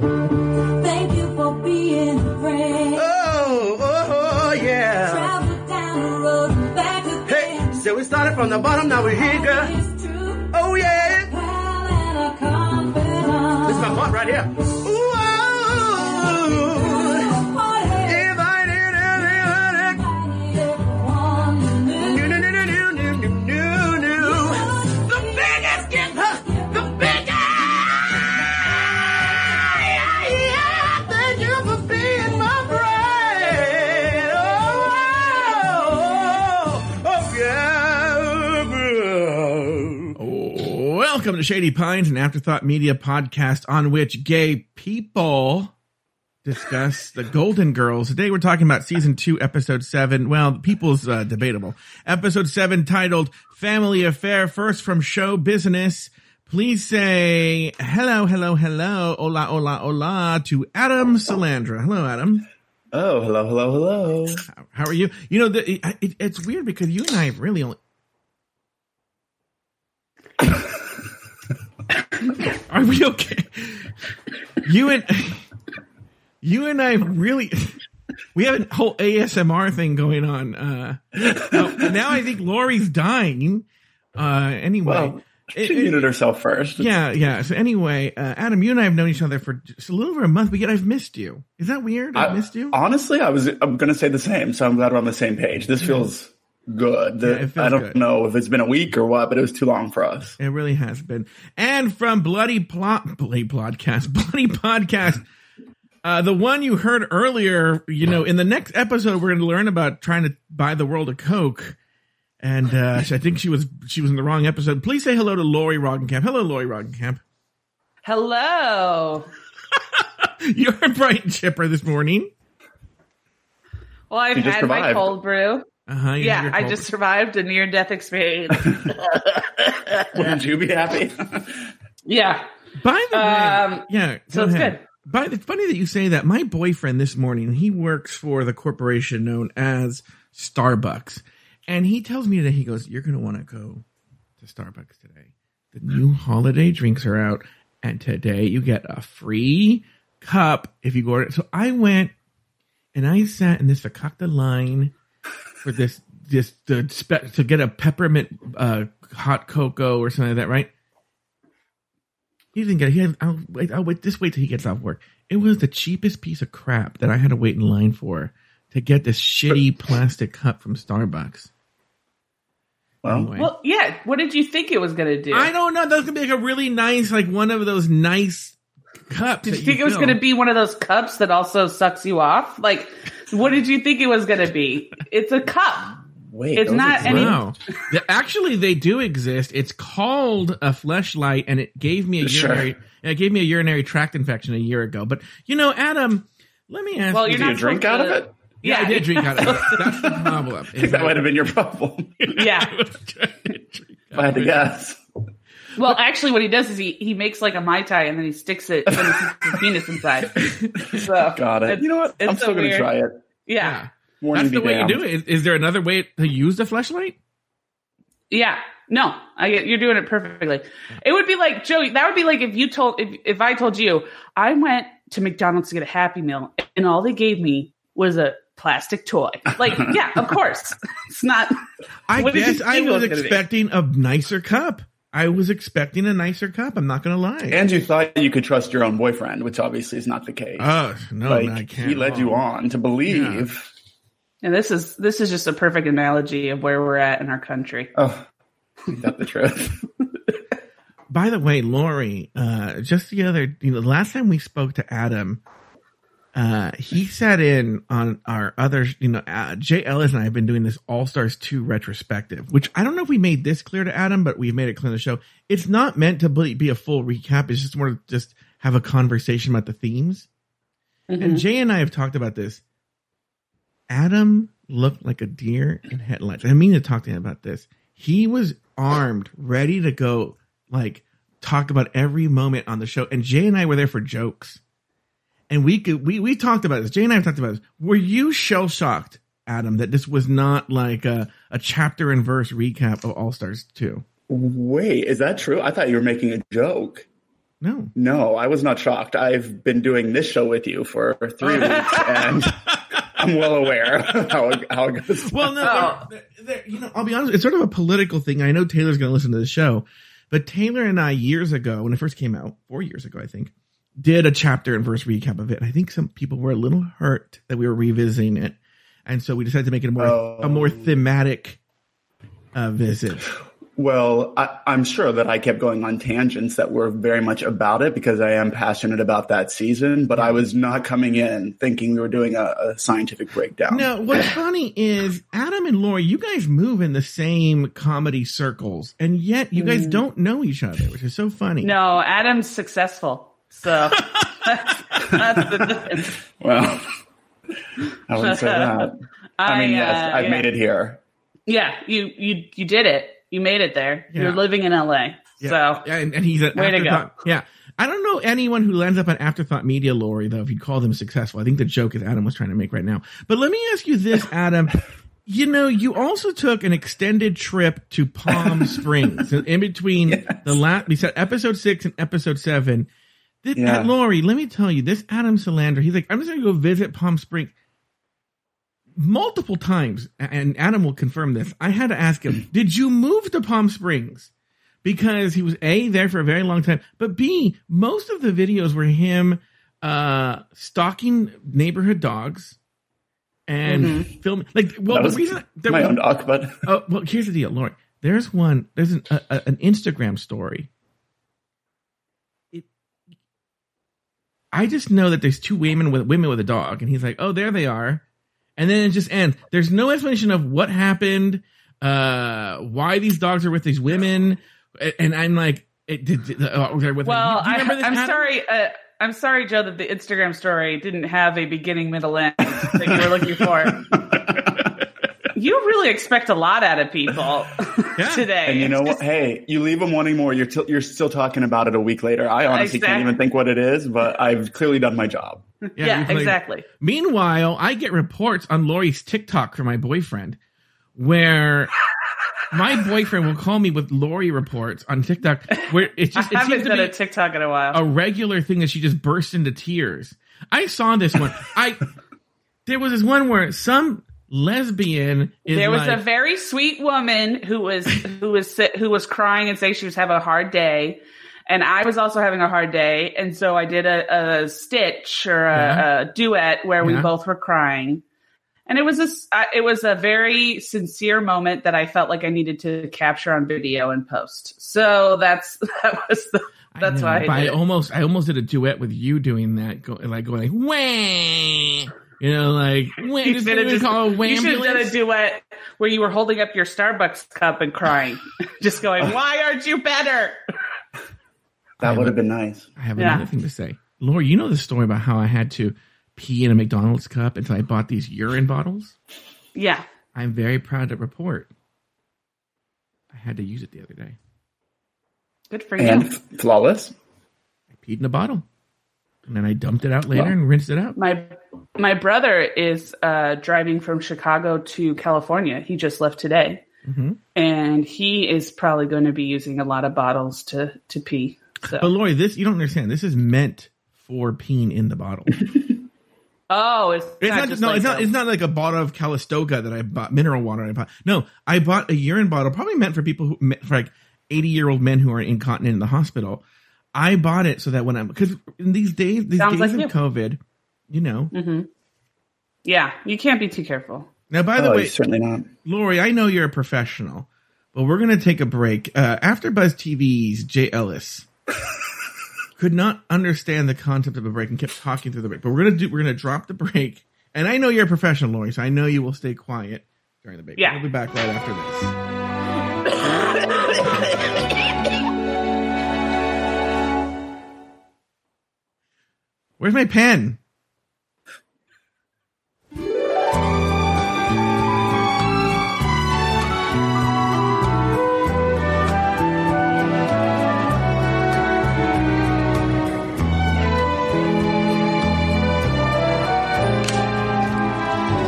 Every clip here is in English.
Thank you for being a friend. Oh, oh, oh, yeah. Travel down the road and back again. Hey, so we started from the bottom, now we're here, girl. Oh, yeah. Pal and a confidant. This is my part right here. Welcome to Shady Pines, an Afterthought Media podcast on which gay people discuss the Golden Girls. Today we're talking about season two, episode seven. Well, people's uh, debatable. Episode seven titled Family Affair. First from show business. Please say hello, hello, hello, hola, hola, hola to Adam Salandra. Hello, Adam. Oh, hello, hello, hello. How- are you? You know, the, it, it's weird because you and I have really only. are we okay? You and you and I really we have a whole ASMR thing going on. Uh, now, now I think Lauri's dying. Uh, anyway, Well, she it- muted herself first. yeah, yeah. So anyway, uh, Adam, you and I have known each other for just a little over a month, but yet I've missed you. Is that weird? I've I- missed you. Honestly, I was I'm gonna say the same, so I'm glad we're on the same page. This feels good. Yeah, it feels I don't good. know if it's been a week or what, but it was too long for us. It really has been. And from Bloody Plot, Bloody Podcast, Bloody Podcast, uh, the one you heard earlier, you know, in the next episode, we're going to learn about trying to buy the world a Coke. And, uh, I think she was, she was in the wrong episode. Please say hello to Lauri Roggenkamp. Hello, Lauri Roggenkamp. Hello. You're a bright and chipper this morning. Well, I've You just had my cold brew. Uh-huh. Yeah, I just survived a near death experience. Wouldn't you be happy? yeah. By the way, Um, yeah. so it's ahead. good. But it's funny that you say that. My boyfriend this morning, he works for the corporation known as Starbucks, and he tells me today, he goes, "You're going to want to go to Starbucks today. The new holiday drinks are out, and today you get a free cup if you go." order." So I went and I sat in this fakakta line for this this the spe- to get a peppermint uh, hot cocoa or something like that, right? He didn't get it. He had, I'll wait, I'll wait, just wait till he gets off work. It was the cheapest piece of crap that I had to wait in line for to get this shitty plastic cup from Starbucks. Well, Anyway. Well, yeah. What did you think it was going to do? I don't know. That's gonna be like a really nice, like one of those nice cups. Did you think it was going to be one of those cups that also sucks you off? Like, what did you think it was going to be? It's a cup. wait, it's not exist? any- Wow. The- actually, they do exist. It's called a fleshlight, and it gave me a Sure. urinary. It gave me a urinary tract infection a year ago. But you know, Adam, let me ask Well, you. you're not you drink supposed out of it? yeah, I did drink out of it. That's the problem. is That might have been your problem. Yeah. I was trying to drink if I had to guess. Well, actually, what he does is he, he makes like a mai tai and then he sticks it, and then he sticks his penis inside. So Got it. You know what? I'm so still gonna weird. try it. Yeah, Warning That's the way damned. you do it. Is, is there another way to use the flashlight? yeah. No, I get you're doing it perfectly. It would be like Joey. That would be like if you told if if I told you I went to McDonald's to get a Happy Meal and all they gave me was a plastic toy. Like, yeah, of course, it's not. I What did you guess I was was be? expecting a nicer cup. I was expecting a nicer cup. I'm not going to lie. And you thought you could trust your own boyfriend, which obviously is not the case. Oh no, like no, I can't. he led you on to believe. And this is this is just a perfect analogy of where we're at in our country. Oh, you got the truth. By the way, Lauri, uh, just the other, you know, the last time we spoke to Adam, uh, he sat in on our other, you know, uh, Jay Ellis and I have been doing this All Stars 2 retrospective, which I don't know if we made this clear to Adam, but we've made it clear in the show. It's not meant to be a full recap. It's just more to just have a conversation about the themes. And Jay and I have talked about this. Adam looked like a deer in headlights. I mean to talk to him about this. He was armed, ready to go, like talk about every moment on the show. And Jay and I were there for jokes. And we could we we talked about this. Jay and I have talked about this. Were you shell shocked, Adam, that this was not like a, a chapter and verse recap of All Stars 2? Wait, is that true? I thought you were making a joke. No. No, I was not shocked. I've been doing this show with you for three weeks, and I'm well aware how how it goes. Well, no, there- there- you know, I'll be honest. It's sort of a political thing. I know Taylor's going to listen to the show, but Taylor and I years ago, when it first came out, four years ago, I think, did a chapter and verse recap of it. And I think some people were a little hurt that we were revisiting it, and so we decided to make it a more Oh. a more thematic uh, visit. Well, I, I'm sure that I kept going on tangents that were very much about it because I am passionate about that season, but I was not coming in thinking we were doing a, a scientific breakdown. No, what's funny is Adam and Lauri, you guys move in the same comedy circles, and yet you guys don't know each other, which is so funny. No, Adam's successful. So that's, that's the difference. Well, I wouldn't say that. I mean, yes, uh, I've yeah. made it here. Yeah, you you you did it. You made it there. Yeah. You're living in LA. Yeah. So Yeah, and, and he's an Way to go. Yeah. I don't know anyone who lands up on afterthought media, Lauri, though, if you'd call them successful. I think the joke is Adam was trying to make right now. But let me ask you this, Adam. you know, you also took an extended trip to Palm Springs in between the last, we said episode six and episode seven. Did, Yeah. Lauri, let me tell you, this Adam Salandra, he's like, I'm just going to go visit Palm Springs multiple times. And Adam will confirm this. I had to ask him, did you move to Palm Springs? because he was a there for a very long time, but b most of the videos were him uh stalking neighborhood dogs and filming. Like, well, the reason there My was- own dog, but Oh, well, here's the deal, Lauri. There's one. There's an an Instagram story. I just know that there's two women with women with a dog, and he's like, "Oh, there they are," and then it just ends. There's no explanation of what happened, uh, why these dogs are with these women, and I'm like, it, did, did- uh, they're with well, do you I, this I'm Adam? sorry. Uh, I'm sorry, Joe, that the Instagram story didn't have a beginning, middle, end that you were looking for. you really expect a lot out of people Yeah. today. and you know what? Hey, you leave them wanting more. You're t- you're still talking about it a week later. I honestly Exactly. can't even think what it is, but I've clearly done my job. Yeah, you play- exactly. Meanwhile, I get reports on Lauri's TikTok from my boyfriend where my boyfriend will call me with Lauri reports on TikTok where it just I it haven't done a TikTok in a while. a regular thing that she just bursts into tears. I saw this one. I there was this one where some lesbian is there was like, a very sweet woman who was who was who was crying and saying she was having a hard day. And i was also having a hard day. And so i did a, a stitch or a, Yeah. a duet where we both were crying. And it was a it was a very sincere moment that i felt like i needed to capture on video and post. So that's that was the I that's know, why I I almost I almost did a duet with you doing that, go, like going like wham, you know, like wham. You Just should have gonna just- call you should have done a duet where you were holding up your Starbucks cup and crying, just going, "Why aren't you better?" That would have been nice. I have Yeah. another thing to say. Laura, you know the story about how I had to pee in a McDonald's cup until I bought these urine bottles? Yeah, I'm very proud to report. I had to use it the other day. good for you. And flawless. I peed in a bottle. And then I dumped it out later Wow. and rinsed it out. My my brother is uh, driving from Chicago to California. He just left today, Mhm. and he is probably going to be using a lot of bottles to to pee. So, But Lauri, this you don't understand. This is meant for peeing in the bottle. oh, it's, It's not, just no, like it's not. those. It's not like a bottle of Calistoga that I bought, mineral water I bought. No, I bought a urine bottle, probably meant for people who, for like eighty year old men who are incontinent in the hospital. I bought it so that when I'm because in these days, these Sounds days like of you. COVID, you know. Yeah, you can't be too careful. Now, by the oh, way, certainly not. Lauri, I know you're a professional, but we're going to take a break. Uh, after Buzz TV's Jay Ellis could not understand the concept of a break and kept talking through the break. But we're going to do, we're going to drop the break. And I know you're a professional, Lauri, so I know you will stay quiet during the break. Yeah. We'll be back right after this. Where's my pen?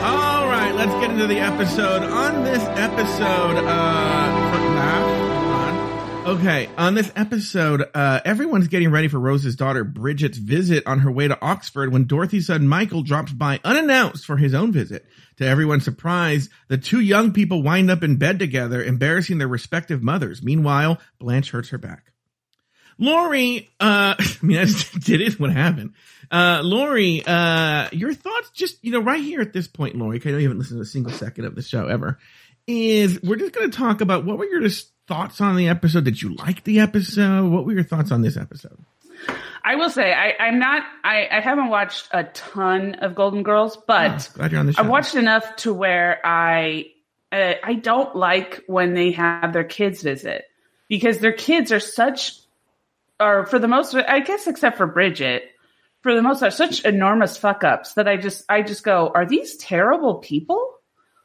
All right, let's get into the episode. On this episode, uh, Okay, on this episode, uh, everyone's getting ready for Rose's daughter Bridget's visit on her way to Oxford when Dorothy's son Michael drops by unannounced for his own visit. To everyone's surprise, the two young people wind up in bed together, embarrassing their respective mothers. Meanwhile, Blanche hurts her back. Lauri, uh, I mean, I did it. What happened? Uh, Lauri, uh, your thoughts just, you know, right here at this point, Lauri, I know you haven't listened to a single second of the show ever, is we're just going to talk about what were your thoughts on the episode? Did you like the episode? What were your thoughts on this episode? I will say I, I'm not. I, I haven't watched a ton of Golden Girls, but Oh, glad you're on the show. I've watched enough to where I uh, I don't like when they have their kids visit because their kids are such, or for the most, I guess except for Bridget, for the most part, such enormous fuck ups that I just I just go, are these terrible people?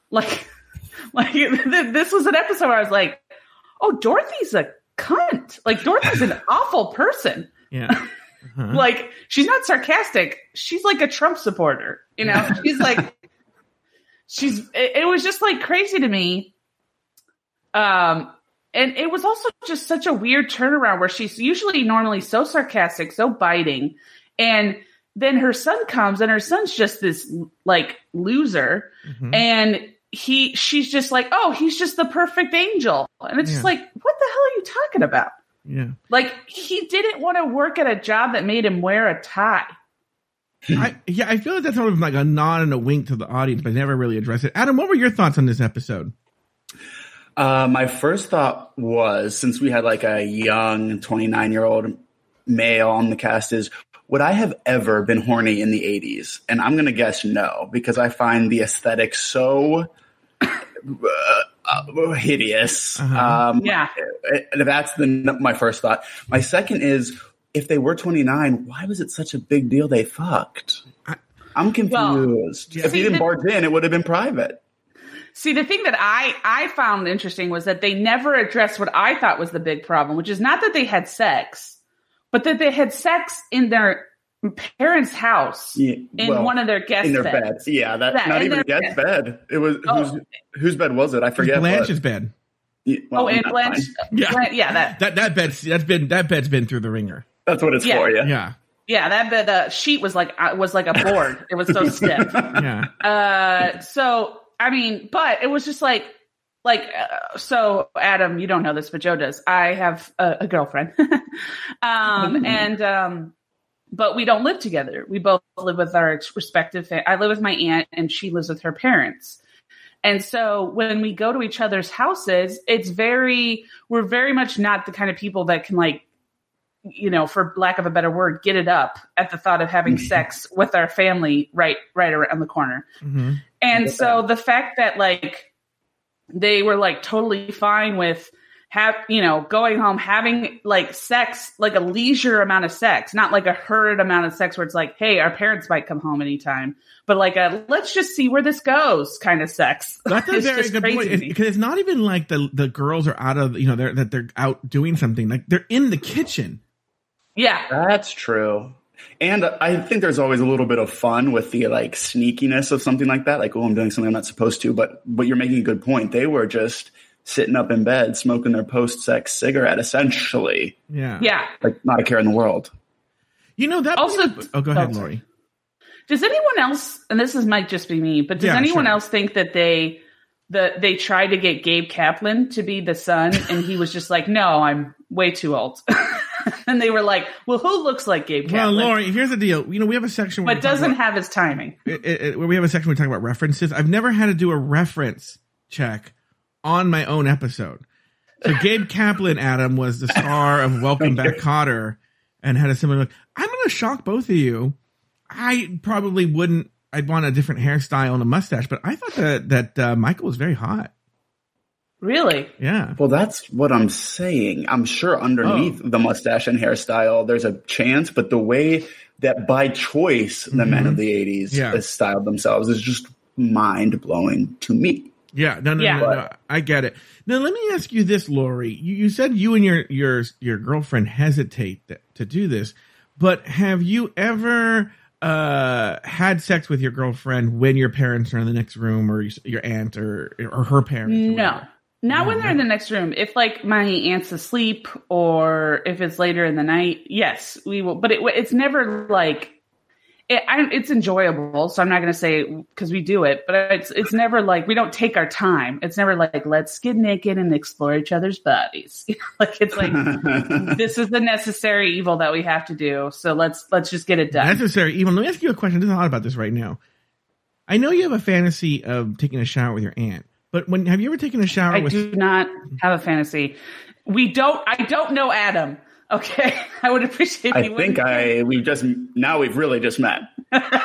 Like, like this was an episode where I was like, oh, Dorothy's a cunt. Like Dorothy's an awful person Yeah. Uh-huh. like she's not sarcastic she's like a trump supporter you know she's like she's it, it was just like crazy to me um and it was also just such a weird turnaround where she's usually normally so sarcastic so biting and then her son comes and her son's just this like loser Mhm. and he she's just like oh he's just the perfect angel and it's just Yeah. like what the hell are you talking about yeah. like he didn't want to work at a job that made him wear a tie. I, yeah, I feel like that's sort of like a nod and a wink to the audience, but never really address it. Adam, what were your thoughts on this episode? Uh, my first thought was since we had like a young 29 year old male on the cast is would I have ever been horny in the 80s? And I'm going to guess no, because I find the aesthetic so uh, uh, hideous. Uh-huh. Um, Yeah. That's the my first thought. My second is if they were 29, why was it such a big deal they fucked? I- I'm confused. if See, he didn't the- barge in, it would have been private. See, the thing that I I found interesting was that they never addressed what I thought was the big problem, which is not that they had sex, but that they had sex in their parents' house Yeah, in well, one of their guest in their beds. beds. Yeah, that Yeah, not even their guest bed. bed. It was Oh. whose whose bed was it? I forget. Blanche's but- bed. Yeah, well, oh, and Blanche. Yeah. Blanche- yeah, that That that bed's that's been that bed's been through the ringer. That's what it's Yeah. for. Yeah. Yeah, yeah that bed, the sheet was like uh, was like a board. it was so stiff. yeah. Uh, so I mean, but it was just like, like, uh, so Adam, you don't know this, but Joe does. I have a, a girlfriend, um, and um, but we don't live together. We both live with our respective. Fa- I live with my aunt, and she lives with her parents. And so when we go to each other's houses, it's very, we're very much not the kind of people that can like, you know, for lack of a better word, get it up at the thought of having sex with our family right, right around the corner. hmm And get so the fact that like they were like totally fine with have you know going home having like sex like a leisure amount of sex not like a hurried amount of sex where it's like hey our parents might come home anytime but like a let's just see where this goes kind of sex That's a very good crazy point to me. because it's not even like the the girls are out of you know they're that they're out doing something like they're in the kitchen. yeah That's true. And I think there's always a little bit of fun with the like sneakiness of something like that. Like, oh, I'm doing something I'm not supposed to. But but you're making a good point. They were just sitting up in bed smoking their post sex cigarette, essentially. Yeah, yeah Like not a care in the world. You know that. Also- oh, go ahead, oh, Lauri. Does anyone else, and this is might just be me, but does Yeah, anyone sure. else think that they the they tried to get Gabe Kaplan to be the son, and he was just like, "No, I'm way too old," and they were like, "Well, who looks like Gabe Well, Kaplan?" Lauri, here's the deal. You know, we have a section where but doesn't about- have his timing. it, it, it- where we have a section where we talk about references. I've never had to do a reference check on my own episode. So Gabe Kaplan, Adam, was the star of Welcome Back, Kotter, and had a similar look. I'm going to shock both of you. I probably wouldn't. I'd want a different hairstyle and a mustache, but I thought that that uh, Michael was very hot. Really? Yeah, Well, that's what I'm saying. I'm sure underneath the mustache and hairstyle, there's a chance, but the way that by choice the men of the 80s Yeah. styled themselves is just mind blowing to me. Yeah. No, no, Yeah. no, no. I get it. Now, let me ask you this, Lauri. You, you said you and your your your girlfriend hesitate to do this, but have you ever uh had sex with your girlfriend when your parents are in the next room, or your, your aunt, or or her parents? or No, whatever? Not when they're in the next room. If like my aunt's asleep or if it's later in the night, yes, we will. But it, it's never like it, I, it's enjoyable. So I'm not going to say because we do it, but it's it's never like we don't take our time. It's never like let's get naked and explore each other's bodies. Like it's like this is the necessary evil that we have to do. So let's let's just get it done. Necessary evil. Let me ask you a question. There's a lot about this right now. I know you have a fantasy of taking a shower with your aunt, but when have you ever taken a shower I with? do not have a fantasy. We don't. I don't know Adam. Okay, I would appreciate. I think I we've just now we've really just met. a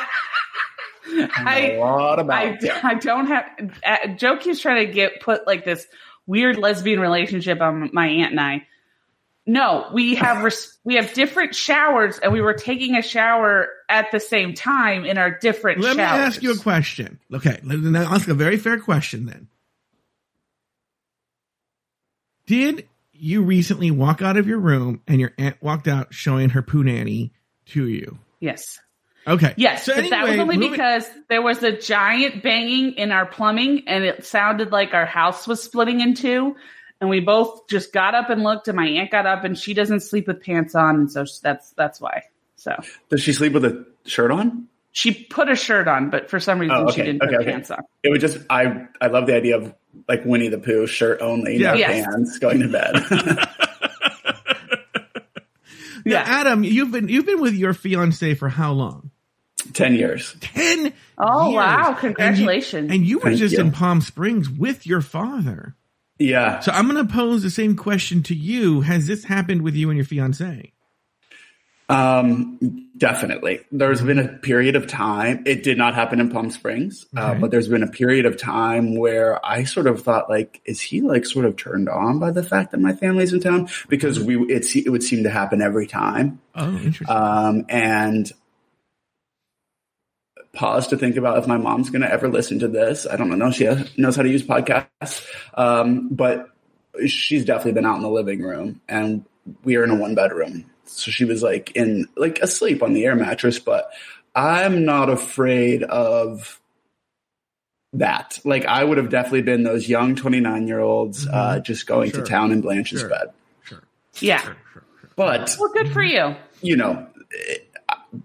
I, lot about I, yeah. I don't have. Uh, Joe keeps trying to get put like this weird lesbian relationship on my aunt and I. No, we have res- we have different showers, and we were taking a shower at the same time in our different. Let me ask you a question. Okay, let me ask a very fair question then. Did you recently walk out of your room and your aunt walked out showing her poo nanny to you? Yes. Okay. Yes, So but that was only moving- because there was a giant banging in our plumbing, and it sounded like our house was splitting in two. And we both just got up and looked, and my aunt got up, and she doesn't sleep with pants on, and so that's that's why. So Does she sleep with a shirt on? she put a shirt on, but for some reason Oh, she didn't put okay, okay. pants on. It would just I I love the idea of like Winnie the Pooh shirt only, Yeah. no Yes. pants, going to bed. Now, Yeah. Adam, you've been you've been with your fiance for how long? Ten years. Ten. Oh years. wow! And you- Congratulations. And you, were Thank just you. in Palm Springs with your father. Yeah. So I'm going to pose the same question to you. Has this happened with you and your fiance? Um, definitely. There's been a period of time. It did not happen in Palm Springs, uh, Okay. but there's been a period of time where I sort of thought, like, is he like sort of turned on by the fact that my family's in town? Because we, it's, it would seem to happen every time. Oh, interesting. Um, and pause to think about if my mom's going to ever listen to this. I don't know. She knows how to use podcasts. Um, but she's definitely been out in the living room and we are in a one bedroom. So she was like in, like asleep on the air mattress, but I'm not afraid of that. Like I would have definitely been those young 29 year olds, uh, just going Sure. to town in Blanche's Sure. bed. sure. yeah. Sure, sure, sure. But Well, good for you. you know,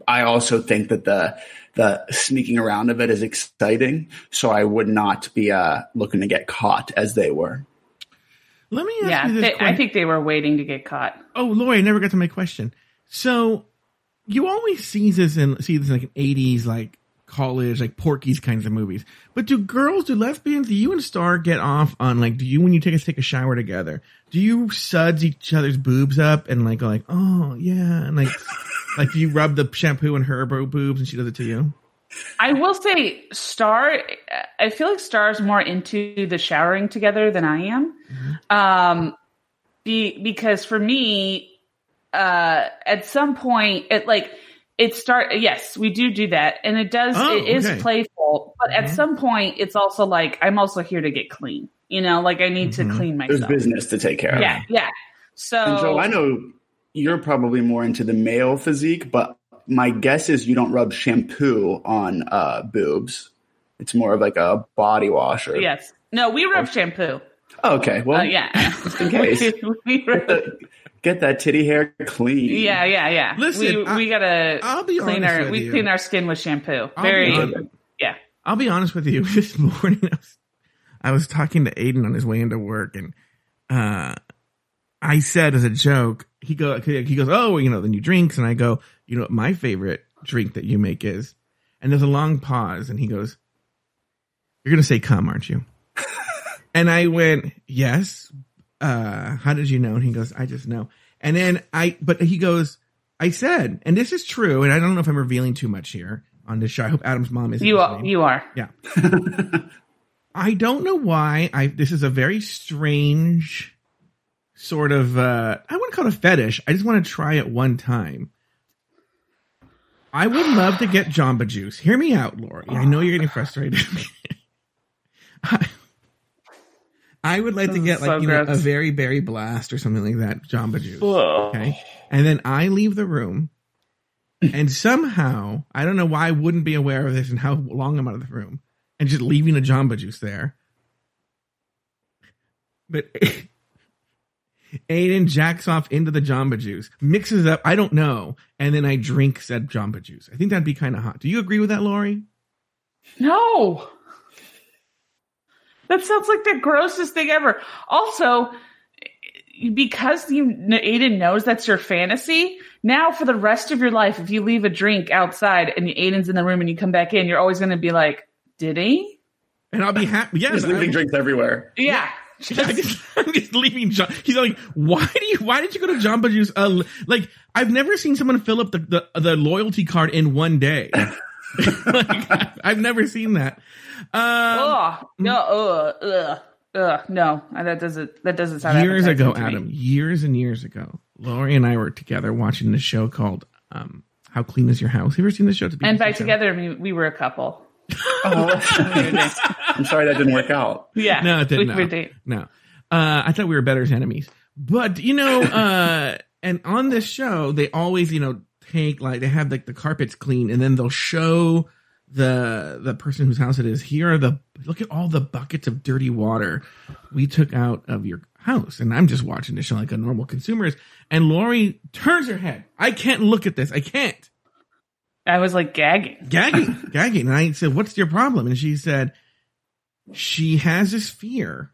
I also think that the the sneaking around of it is exciting. So I would not be uh, looking to get caught as they were. Let me ask Yeah, you this they, question. I think they were waiting to get caught. Oh, Lauri, I never got to my question. So you always see this in see this in like in eighties, like college, like Porky's kinds of movies. But do girls, do lesbians, do you and Star get off on like? Do you when you take us take a shower together? Do you suds each other's boobs up and like go like, oh yeah, and like like do you rub the shampoo in her bo- boobs and she does it to you? I will say, Star. I feel like Star's more into the showering together than I am, um, be, because for me, uh, at some point, it like it start. Yes, we do do that, and it does. Oh, it is okay. playful, but at Mhm. some point, it's also like I'm also here to get clean. You know, like I need Mhm. to clean myself. There's business to take care of. Yeah, yeah. So, And Joe, I know you're probably more into the male physique, but my guess is you don't rub shampoo on uh, boobs. It's more of like a body wash. Or, yes, no, we rub shampoo. Oh, okay. Well, Uh, yeah, just in case. we rub- get that titty hair clean. Yeah, yeah, yeah. Listen, we, I- we gotta I'll be clean our we you. clean our skin with shampoo. I'll Very honest. yeah. I'll be honest with you. This morning, I was, I was talking to Aiden on his way into work, and uh, I said as a joke, he go he goes, "Oh, you know the new drinks," and I go, "You know what my favorite drink that you make is?" And there's a long pause, and he goes, "You're gonna say come, aren't you?" and I went, "Yes." Uh, how did you know? And he goes, "I just know." And then I, but he goes, "I said," and this is true, and I don't know if I'm revealing too much here on this show. I hope Adam's mom is You are you are. yeah. I don't know why I this is a very strange sort of uh I wouldn't call it a fetish. I just want to try it one time. I would love to get Jamba Juice. Hear me out, Lauri. I know you're getting frustrated. I, I would like to get like so you know, a very berry blast or something like that. Jamba Juice. Whoa. Okay. And then I leave the room. And somehow, I don't know why I wouldn't be aware of this and how long I'm out of the room and just leaving a Jamba Juice there. but Aiden jacks off into the Jamba Juice, mixes up, I don't know, and then I drink said Jamba Juice. I think that'd be kind of hot. Do you agree with that, Lauri? No. That sounds like the grossest thing ever. Also, because you Aiden knows that's your fantasy, now for the rest of your life, if you leave a drink outside and Aiden's in the room and you come back in, you're always going to be like, "Did he?" And I'll be happy. Yeah, Just but leaving I'm- drinks everywhere. Yeah. I just, I'm just leaving. John. He's like, why do you? Why did you go to Jamba Juice? Uh, like, I've never seen someone fill up the the, the loyalty card in one day. like, I've never seen that. Um, Ugh. No. Ugh. Ugh. Ugh. No. That doesn't. That doesn't sound. Like years ago, to me. Adam, years and years ago, Lauri and I were together watching this show called um, "How Clean Is Your House." Have you ever seen this show? It's a And BBC by show. together, we, we were a couple. Oh, I'm sorry that didn't work out. Yeah. No, it didn't. No. no. Uh, I thought we were better as enemies. But, you know, uh, and on this show, they always, you know, take like, they have like the carpets clean and then they'll show the, the person whose house it is. Here are the, look at all the buckets of dirty water we took out of your house. And I'm just watching this show like a normal consumer is. And Lauri turns her head. I can't look at this. I can't I was like gagging. gagging, gagging. And I said, "What's your problem?" And she said, "She has this fear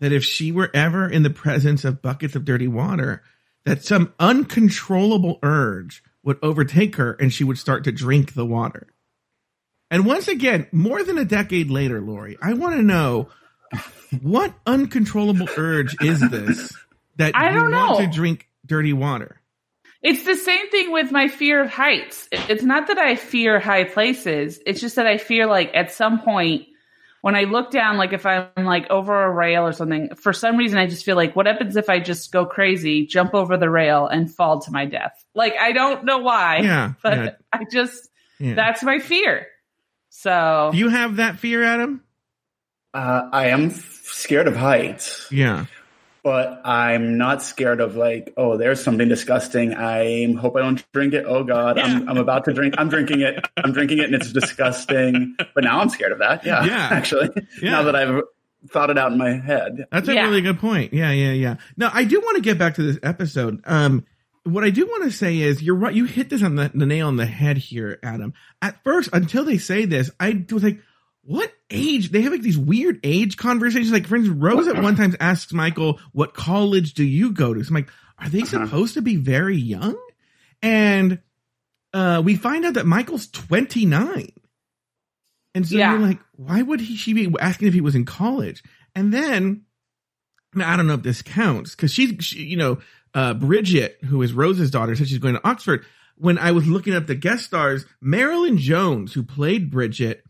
that if she were ever in the presence of buckets of dirty water, that some uncontrollable urge would overtake her, and she would start to drink the water." And once again, more than a decade later, Lauri, I want to know what uncontrollable urge is this that I you don't want know. to drink dirty water? It's the same thing with my fear of heights. It's not that I fear high places. It's just that I fear like at some point when I look down, like if I'm like over a rail or something, for some reason I just feel like what happens if I just go crazy, jump over the rail and fall to my death? Like I don't know why. Yeah, But yeah. I just Yeah. that's my fear. So Do you have that fear, Adam? Uh, I am f- scared of heights, Yeah. But I'm not scared of like, oh, there's something disgusting. I hope I don't drink it. Oh God, I'm, I'm about to drink. I'm drinking it. I'm drinking it, and it's disgusting. But now I'm scared of that. Yeah, Yeah. actually, Yeah. now that I've thought it out in my head. That's a Yeah. really good point. Yeah, yeah, yeah. Now, I do want to get back to this episode. Um, what I do want to say is you're right. You hit this on the, the nail on the head here, Adam. At first, until they say this, I was like, what age? They have like these weird age conversations. Like, for instance, Rose at one time asks Michael, what college do you go to? So I'm like, are they Uh-huh. supposed to be very young? And, uh, we find out that Michael's 29. And so Yeah. you're like, why would he, she be asking if he was in college? And then, now, I don't know if this counts because she's, she, you know, uh, Bridget, who is Rose's daughter, said she's going to Oxford. When I was looking up the guest stars, Marilyn Jones, who played Bridget,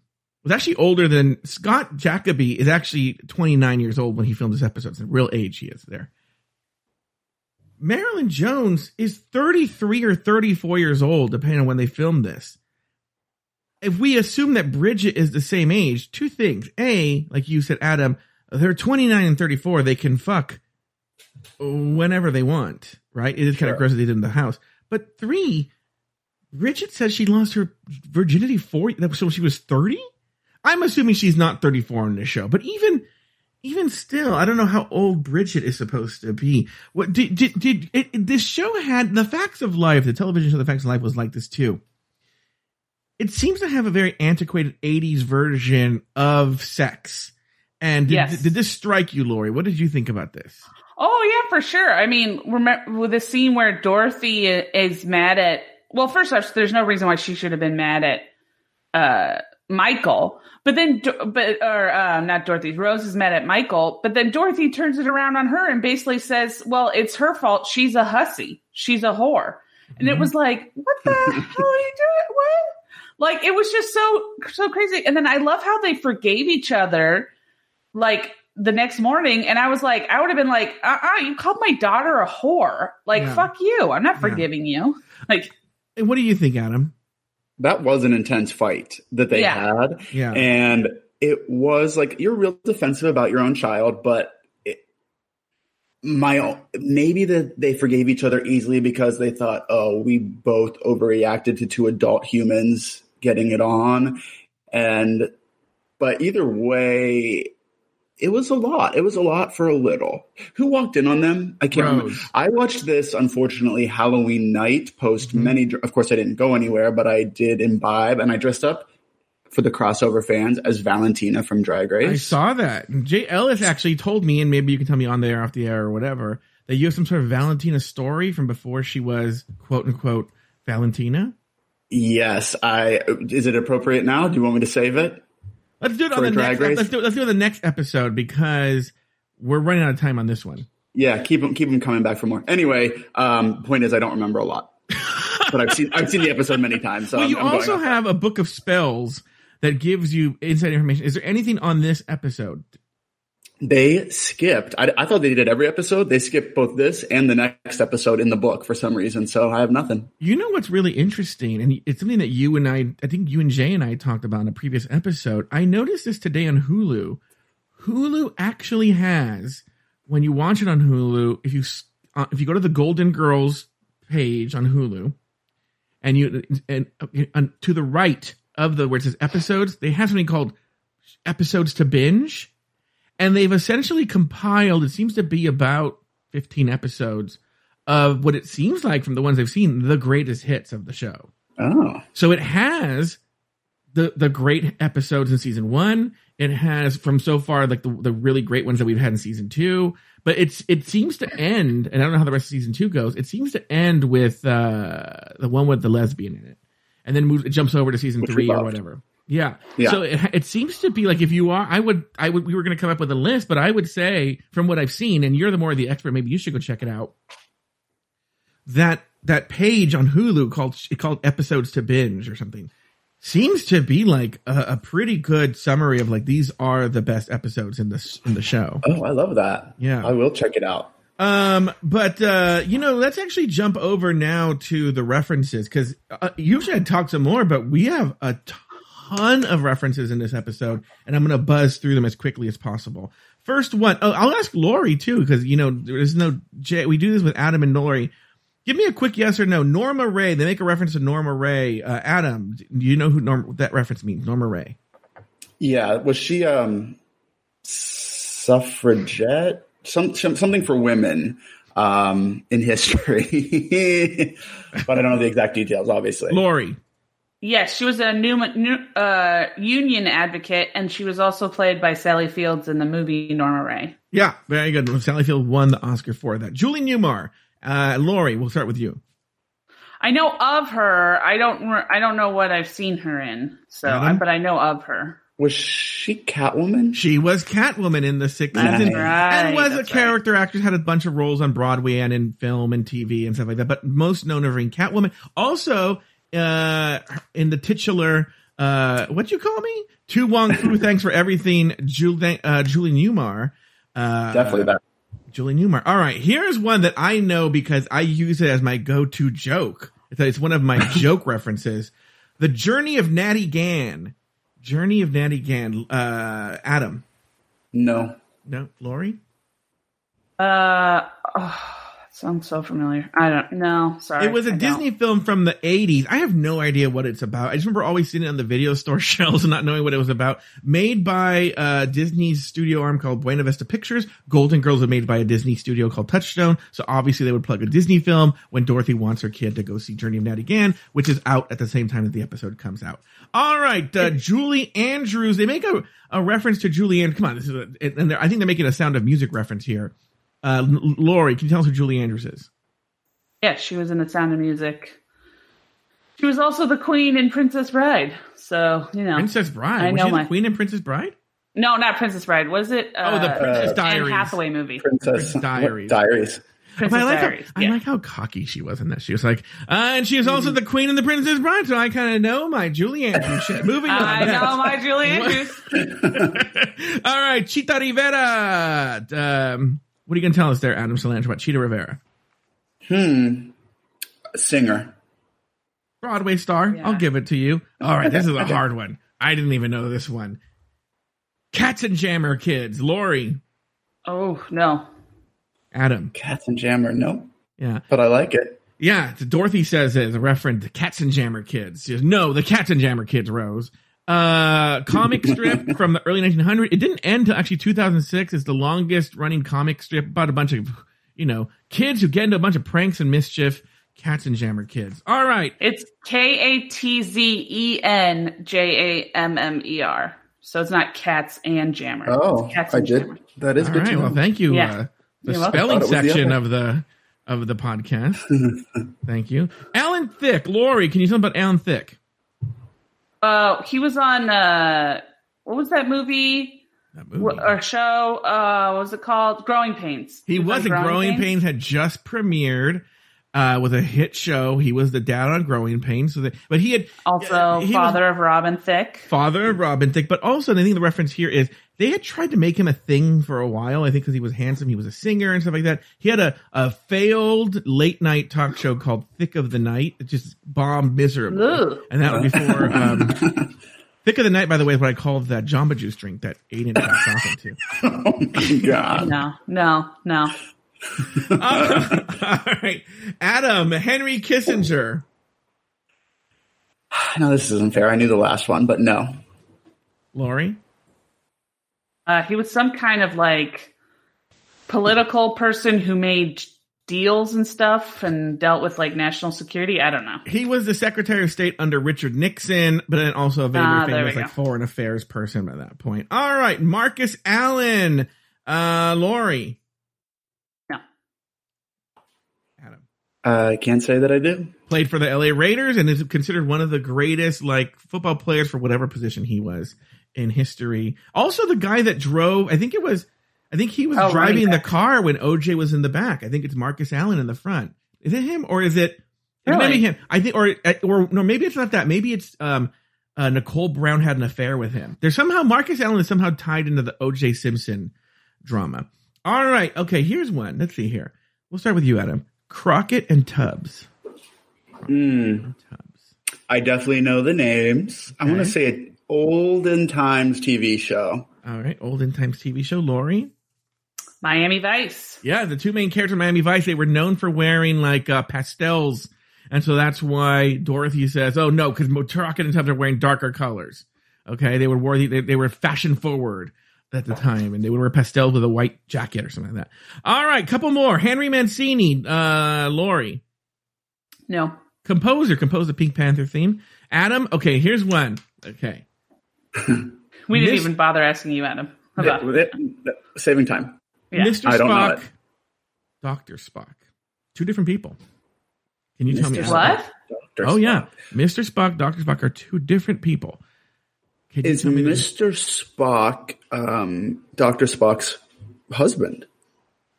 was actually older than Scott Jacoby. Is actually 29 years old when he filmed this episode. It's the real age he is there. Marilyn Jones is 33 or 34 years old, depending on when they filmed this. If we assume that Bridget is the same age, two things. A, like you said, Adam, they're 29 and 34. They can fuck whenever they want, right? It is kind of gross that they did in the house. But three, Bridget said she lost her virginity four, so she was 30? I'm assuming she's not 34 on this show, but even even still, I don't know how old Bridget is supposed to be. What did did, did it, it- this show had the facts of life? The television show, The Facts of Life, was like this too. It seems to have a very antiquated '80s version of sex. And did, Yes. did this strike you, Lauri? What did you think about this? Oh yeah, for sure. I mean, remember with the scene where Dorothy is mad at. Well, first off, there's no reason why she should have been mad at uh, Michael. But then, but or uh, not Dorothy. Rose is mad at Michael. But then Dorothy turns it around on her and basically says, "Well, it's her fault. She's a hussy. She's a whore." And it was like, "What the hell are you doing? What?" Like it was just so so crazy. And then I love how they forgave each other like the next morning and I was like, I would have been like, uh uh you called my daughter a whore. Like, Yeah. fuck you. I'm not Yeah. forgiving you. Like, And what do you think, Adam? That was an intense fight that they Yeah. had. Yeah. And it was like you're real defensive about your own child, but it, my own- maybe that they forgave each other easily because they thought, oh, we both overreacted to two adult humans getting it on, and but either way, it was a lot. It was a lot for a little. Who walked in on them? I can't remember. I watched this, unfortunately, Halloween night post Mhm. many. Of course, I didn't go anywhere, but I did imbibe and I dressed up for the crossover fans as Valentina from Drag Race. I saw that. Jay Ellis actually told me, and maybe you can tell me on the air, off the air, or whatever, that you have some sort of Valentina story from before she was quote unquote Valentina. Yes, I. Is it appropriate now? Do you want me to save it? Let's do it on the next. Race? Let's do it. Let's do it on the next episode because we're running out of time on this one. Yeah, keep them keep them coming back for more. Anyway, um, point is, I don't remember a lot, but I've seen I've seen the episode many times. So well, I'm, you I'm also off that. have a book of spells that gives you inside information. Is there anything on this episode? They skipped. I, I thought they did every episode. They skipped both this and the next episode in the book for some reason. So I have nothing. You know what's really interesting, and it's something that you and I, I think you and Jay and I talked about in a previous episode. I noticed this today on Hulu. Hulu actually has, when you watch it on Hulu, if you uh, if you go to the Golden Girls page on Hulu, and you and, and to the right of the where it says episodes, they have something called episodes to binge, and they've essentially compiled. It seems to be about fifteen episodes of what it seems like from the ones I've seen, the greatest hits of the show. Oh, So it has the the great episodes in season one. It has from so far like the, the really great ones that we've had in season two. But it's it seems to end, and I don't know how the rest of season two goes. It seems to end with uh the one with the lesbian in it, and then moves, it jumps over to season Which three or whatever. Yeah. Yeah. So it, it seems to be like if you are, I would, I would, we were going to come up with a list, but I would say from what I've seen, and you're the more of the expert, maybe you should go check it out. That that page on Hulu called called episodes to binge or something seems to be like a, a pretty good summary of like these are the best episodes in this in the show. oh, I love that. Yeah. I will check it out. Um, but uh, you know, let's actually jump over now to the references because uh, usually I'd talk some more, but we have a ton of references in this episode, and I'm gonna buzz through them as quickly as possible. First one, oh, I'll ask Lauri too because you know there's no Jay. We do this with Adam and Lauri. Give me a quick yes or no. Norma Rae. They make a reference to Norma Rae. Uh, Adam, do you know who Norma, that reference means? Norma Rae. Yeah, was she um suffragette? Some, some something for women um in history, but I don't know the exact details. Obviously, Lauri. Yes, she was a new, new uh, union advocate, and she was also played by Sally Fields in the movie Norma Rae. Yeah, very good. Sally Field won the Oscar for that. Julie Newmar. Uh, Lauri, we'll start with you. I know of her. I don't. re- I don't know what I've seen her in. So, Adam? but I know of her. was she Catwoman? She was Catwoman in the 60s That's and, right. and was a that's right. character actress, had a bunch of roles on Broadway and in film and TV and stuff like that, but most known of her in Catwoman. Also, uh, in the titular, uh, what you call me? To Wong Foo, thanks for everything, Julie, uh, Julie Newmar. Uh, Definitely that. Julie Newmar. All right, here's one that I know because I use it as my go-to joke. It's, it's one of my joke references. The Journey of Natty Gann. Journey of Natty Gann. Uh, Adam. No, No, Lauri. Uh, oh, that sounds so familiar. I don't know. Sorry, It was a I don't. Disney film from the 80s. I have no idea what it's about. I just remember always seeing it on the video store shelves and not knowing what it was about. Made by uh, Disney's studio arm called Buena Vista Pictures. Golden Girls were made by a Disney studio called Touchstone. So obviously they would plug a Disney film when Dorothy wants her kid to go see Journey of Natty Gann, which is out at the same time that the episode comes out. All right, uh, Julie Andrews. They make a, a reference to Julie Andrews. Come on, this is a, and they're- I think they're making a Sound of Music reference here. Uh, Lauri, can you tell us who Julie Andrews is? Yeah, she was in The Sound of Music. She was also the queen in Princess Bride. So you know, Princess Bride. I was know she the queen in Princess Bride? no, not Princess Bride. Was it? Uh, Oh, the Princess uh, Diaries. Anne Hathaway movie. Princess Diaries. Diaries. But Princess I like Diaries. how yeah. I like how cocky she was in that. She was like, uh, and she was also the queen in the Princess Bride, so I kind of know my Julie Andrews shit. Moving on. I know my Julie Andrews. All right, Chita Rivera. Um, what are you going to tell us there, Adam Salandra, about Chita Rivera? Hmm. Singer. Broadway star. Yeah. I'll give it to you. All right, this is a hard one. I didn't even know this one. Katzenjammer Kids. Lauri. Oh no. Adam. Katzenjammer. No, Yeah. but I like it. Yeah, Dorothy says it as a reference to Katzenjammer Kids. She goes, no, the Katzenjammer Kids, Rose. Uh, comic strip from the early 1900s. It didn't end until actually 2006. It's the longest running comic strip about a bunch of, you know, kids who get into a bunch of pranks and mischief. Katzenjammer kids. All right. It's K A T Z E N J A M M E R. So it's not cats and jammer. Oh, It's cats I and did. Jammer. That is All good right. Well, thank you. Yeah. Uh, the You're spelling I thought it was the section of the of the podcast. thank you, Alan Thicke. Lauri, can you tell me about Alan Thicke? Uh, he was on uh, what was that movie That movie. Or show? Uh, what was it called? Growing Pains. He was on in Growing Pains. had just premiered. Uh, with a hit show, he was the dad on Growing Pains. So that, but he had Also, uh, he was father of Robin Thicke. father of Robin Thicke. But also, I think the reference here is they had tried to make him a thing for a while. I think because he was handsome, he was a singer and stuff like that. He had a a failed late night talk show called Thicke of the Night. It just bombed miserably, Ugh. and that was before. Um, Thicke of the Night, by the way, is what I called that Jamba Juice drink that Aiden got off into. Oh my God. No, no, no. Uh, all right, Adam Henry Kissinger. No, this isn't fair. I knew the last one, but no. Lauri. Uh, he was some kind of like political person who made deals and stuff and dealt with like national security. I don't know. He was the Secretary of State under Richard Nixon, but then also a very Ah, famous like go. foreign affairs person by that point. All right, Marcus Allen, uh, Lauri, No. Adam I can't say that I do. played for the LA Raiders and is considered one of the greatest like football players for whatever position he was in history. Also, the guy that drove, I think it was, I think he was Oh, driving running the car when OJ was in the back. I think it's Marcus Allen in the front. Is it him or is it? Really? maybe him. I think, or or no, maybe it's not that. Maybe it's um, uh, Nicole Brown had an affair with him. There's somehow Marcus Allen is somehow tied into the O.J. Simpson drama. All right, okay. Here's one. Let's see here. We'll start with you, Adam. Crockett and Tubbs. Hmm. Tubbs. I definitely know the names. I want to say an olden times TV show. All right, olden times TV show. Lauri. Miami Vice. Yeah, the two main characters of Miami Vice, they were known for wearing like uh, pastels. And so that's why Dorothy says, oh no, because Crockett and Tubbs are wearing darker colors. Okay, they would wear the, they, they were fashion forward at the time, and they would wear pastels with a white jacket or something like that. All right, couple more. Henry Mancini, uh, Lauri, No. composer, composed the Pink Panther theme. Adam, okay, here's one. Okay, We didn't Miss- even bother asking you, Adam. How about- Th- th- Saving time. Yeah. Mr. I don't know Spock, it. Doctor Spock, two different people. Can you tell me? What? Dr. Oh yeah, Spock. Mr. Spock, Doctor Spock are two different people. Can you Is tell me the- Mr. Spock um, Dr. Spock's husband,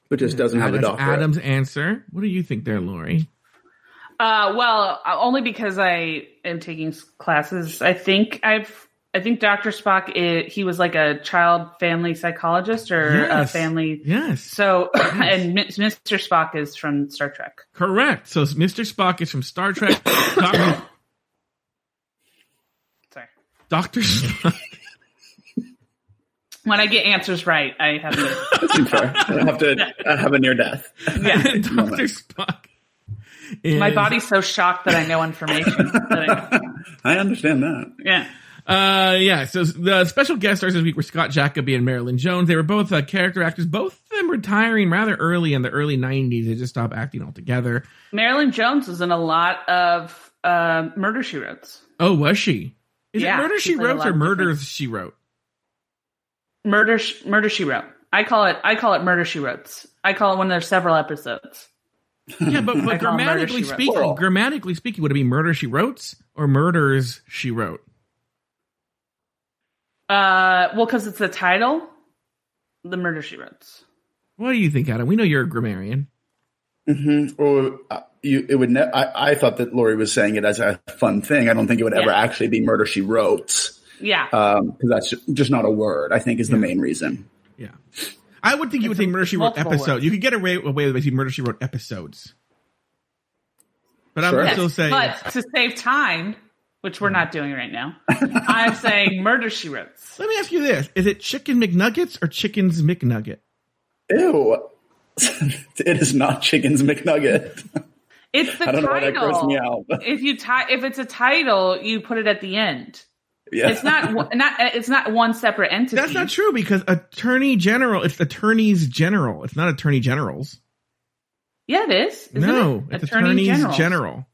who just doesn't have a That's doctorate? Adam's answer. What do you think there, Lauri? Uh, well, uh, only because I am taking classes. I think I've. I think Dr. Spock. Is, he was like a child family psychologist or a family. Yes, So, and Mr. Spock is from Star Trek. correct. So Mr. Spock is from Star Trek. Doctor, Sorry. Doctor Spock. When I get answers right, I have to. That seems. I have to I have a near death. Yeah. Doctor Spock. My body's so shocked that I know information. that I- I understand that. yeah. Uh, yeah. So the special guest stars this week were Scott Jacoby and Marilyn Jones. They were both uh, character actors. Both of them retiring rather early in the early '90s. They just stopped acting altogether. Marilyn Jones was in a lot of uh, Murder She Wrote. Oh, was she? Is Yeah, it Murder She she's Wrote or of Murders She Wrote? Murder, Sh- Murder She Wrote. I call it. I call it Murder She Wrote. I call it one of their several episodes. Yeah, but, but I call 'em Murder, grammatically speaking, grammatically speaking, would it be murder she wrote or murders she wrote? Uh, well, because it's the title, the Murder She Wrote. What do you think, Adam? We know you're a grammarian. hmm Or uh, you, it would. Ne- I, I thought that Lauri was saying it as a fun thing. I don't think it would ever actually be murder she wrote Yeah. Um, because that's just not a word. I think is the main reason. Yeah. I would think you would It's say a- murder she wrote episode. words. You could get away, away with basically murder she wrote episodes. But I Sure. would Yes, still say but to save time, which we're not doing right now, I'm saying Murder She Wrote. Let me ask you this: Is it chicken McNuggets or chickens McNugget? Ew. it is not chicken's McNugget. It's the I don't know why that title. me out. if you ti- if it's a title, you put it at the end. Yeah. It's not one- not it's not one separate entity. That's not true because attorney general, it's attorneys general. It's not attorney generals. Yeah, it is. Isn't no, it? it's attorneys generals. general. It's a-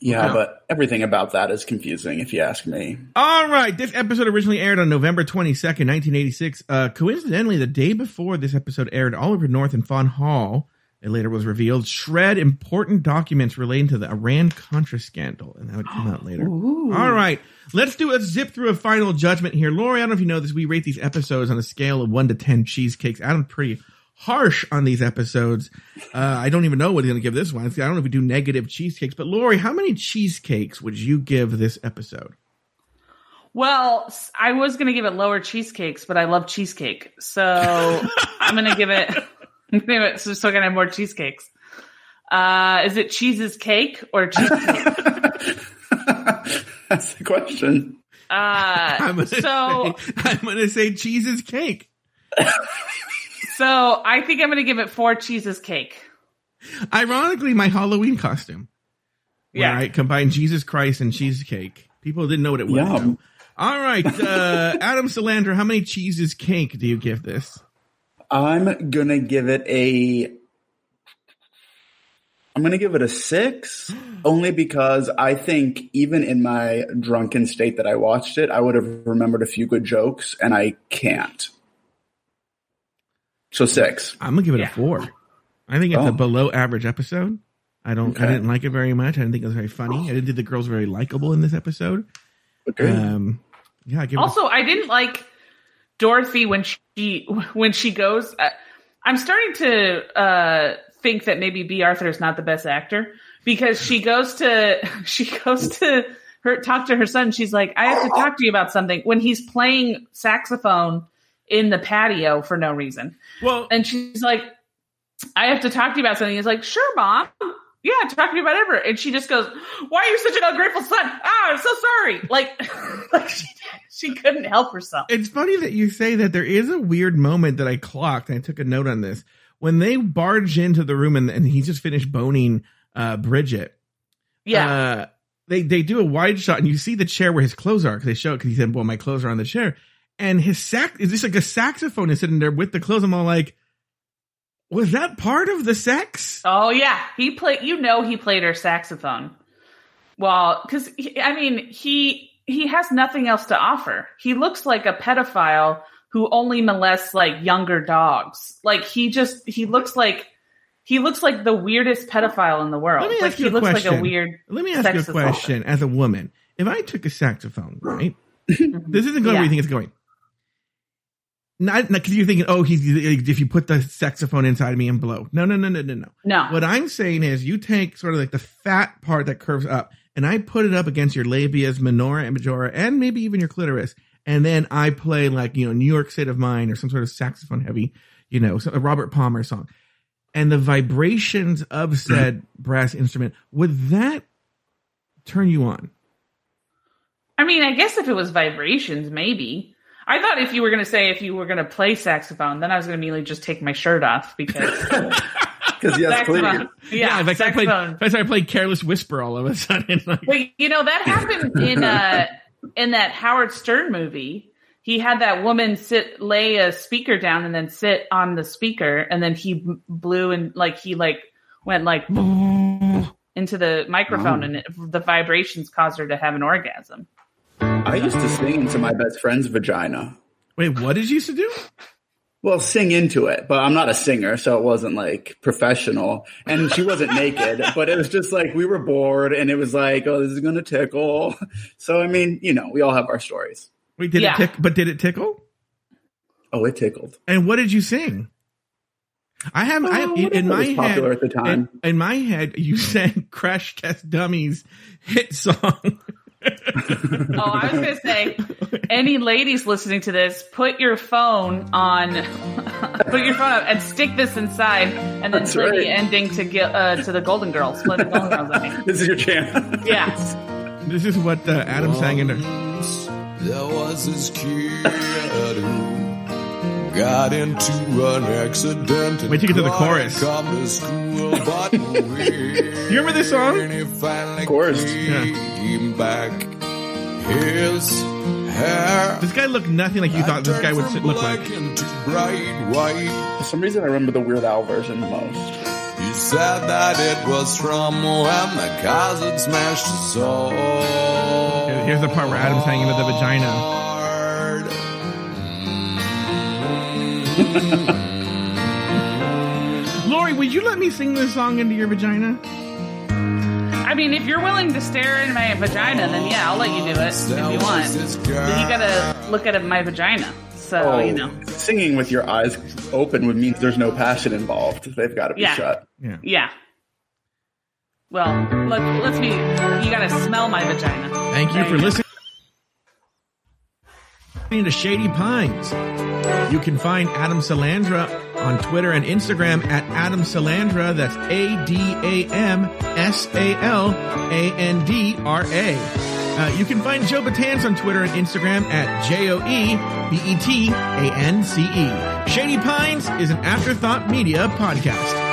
Yeah, no. but everything about that is confusing if you ask me. All right. This episode originally aired on November 22nd, 1986. Uh, coincidentally, the day before this episode aired, Oliver North and Fawn Hall, it later was revealed, shred important documents relating to the Iran Contra scandal. And that would come out later. All right. Let's do a zip through a final judgment here. Lauri, I don't know if you know this. We rate these episodes on a scale of one to 10 cheesecakes. Adam's pretty harsh on these episodes. Uh, I don't even know what he's going to give this one. I don't know if we do negative cheesecakes, but Lauri, how many cheesecakes would you give this episode? Well, I was going to give it lower cheesecakes, but I love cheesecake. So I'm going to give it, I'm gonna give it so, so I can have more cheesecakes. Uh, is it cheese's cake or cheesecake? That's the question. Uh, I'm gonna so, say, I'm gonna say cheese is cake. So I think I'm going to give it four cheese's cake. Ironically, my Halloween costume. Yeah. Where I combined Jesus Christ and cheesecake. People didn't know what it was. Yum. All right, uh, Adam Salandra, how many cheeses cake do you give this? I'm gonna give it a. I'm gonna give it a six, only because I think even in my drunken state that I watched it, I would have remembered a few good jokes, and I can't. So six. I'm gonna give it Yeah. a four. I think it's Oh. a below average episode. I don't. I didn't like it very much. I didn't think it was very funny. I didn't think the girls were very likable in this episode. Okay. Um, yeah, I give it a Also, I didn't like Dorothy when she when she goes. Uh, I'm starting to uh, think that maybe Bea Arthur is not the best actor because she goes to she goes to her talk to her son. She's like, "I have to talk to you about something." When he's playing saxophone in the patio for no reason, well. and she's like, "I have to talk to you about something." He's like, "Sure, mom." Yeah, talk to me about whatever. And she just goes, "Why are you such an ungrateful son?" Ah, I'm so sorry. Like, like she, she couldn't help herself. It's funny that you say that. There is a weird moment that I clocked, and I took a note on this. When they barge into the room and, and he just finished boning uh, Bridget, Yeah, uh, they they do a wide shot, and you see the chair where his clothes are because they show it because he said, "Well, my clothes are on the chair," and his sax is just like a saxophone is sitting there with the clothes. I'm all like, was that part of the sex? Oh yeah, he played. You know, he played her saxophone. Well, because I mean, he he has nothing else to offer. He looks like a pedophile who only molests like younger dogs. Like he just he looks like he looks like the weirdest pedophile in the world. Let me like ask he you a looks like a weird. Let me ask you a question as a woman. If I took a saxophone, right? this isn't going Yeah. where you think it's going. Not because you're thinking, oh, he's if you put the saxophone inside of me and blow. No, no, no, no, no, no. No, What I'm saying is, you take sort of like the fat part that curves up, and I put it up against your labias, minora and majora, and maybe even your clitoris, and then I play like you know New York State of Mind or some sort of saxophone heavy, you know, a Robert Palmer song, and the vibrations of said brass instrument would that turn you on? I mean, I guess if it was vibrations, maybe. I thought if you were going to say if you were going to play saxophone, then I was going to immediately just take my shirt off because Because yes, please. saxophone. Yeah, if I started playing, saxophone. if I started playing Careless Whisper all of a sudden, like, But you know that happened in uh in that Howard Stern movie. He had that woman sit lay a speaker down and then sit on the speaker, and then he blew and like he like went like into the microphone, Oh. and it, the vibrations caused her to have an orgasm. I used to sing into my best friend's vagina. wait, what did you used to do? Well, sing into it, but I'm not a singer, so it wasn't like professional. And she wasn't naked, but it was just like we were bored and it was like, oh, this is going to tickle. So, I mean, you know, we all have our stories. Wait, did Yeah. it tick? But did it tickle? Oh, it tickled. And what did you sing? I have, I have Oh, in my was head. popular at the time. In, in my head, you sang "Crash Test Dummies" hit song. Oh, I was gonna say, any ladies listening to this, put your phone on, put your phone up and stick this inside, and then That's play right. the ending to get uh, to the Golden Girls. Play the Golden Girls ending. This is your chance. Yeah. This is what uh, Adam sang in there. Once There was this kid who got into an accident. and Wait till you get to the couldn't chorus. Come to school, but You remember this song? when he finally Of course. came back, his hair. This guy looked nothing like you thought this guy would look like. bright white. For some reason, I remember the Weird Al version the most. He said that it was from when the cars had smashed his soul. Here's the part where Adam's hanging into the vagina. Lauri, would you let me sing this song into your vagina? I mean, if you're willing to stare in my vagina, then yeah, I'll let you do it if you want. Then you gotta look at my vagina. So, Oh, you know. singing with your eyes open would mean there's no passion involved. They've got to be Yeah. shut. Yeah. Yeah. Well, let, let's be. You gotta smell my vagina. Thank you There for go. listening to Shady Pines. You can find Adam Salandra on Twitter and Instagram at Adam Salandra. That's A D A M S A L A N D R A. Uh, you can find Joe Betance on Twitter and Instagram at J O E B E T A N C E. Shady Pines is an Afterthought Media podcast.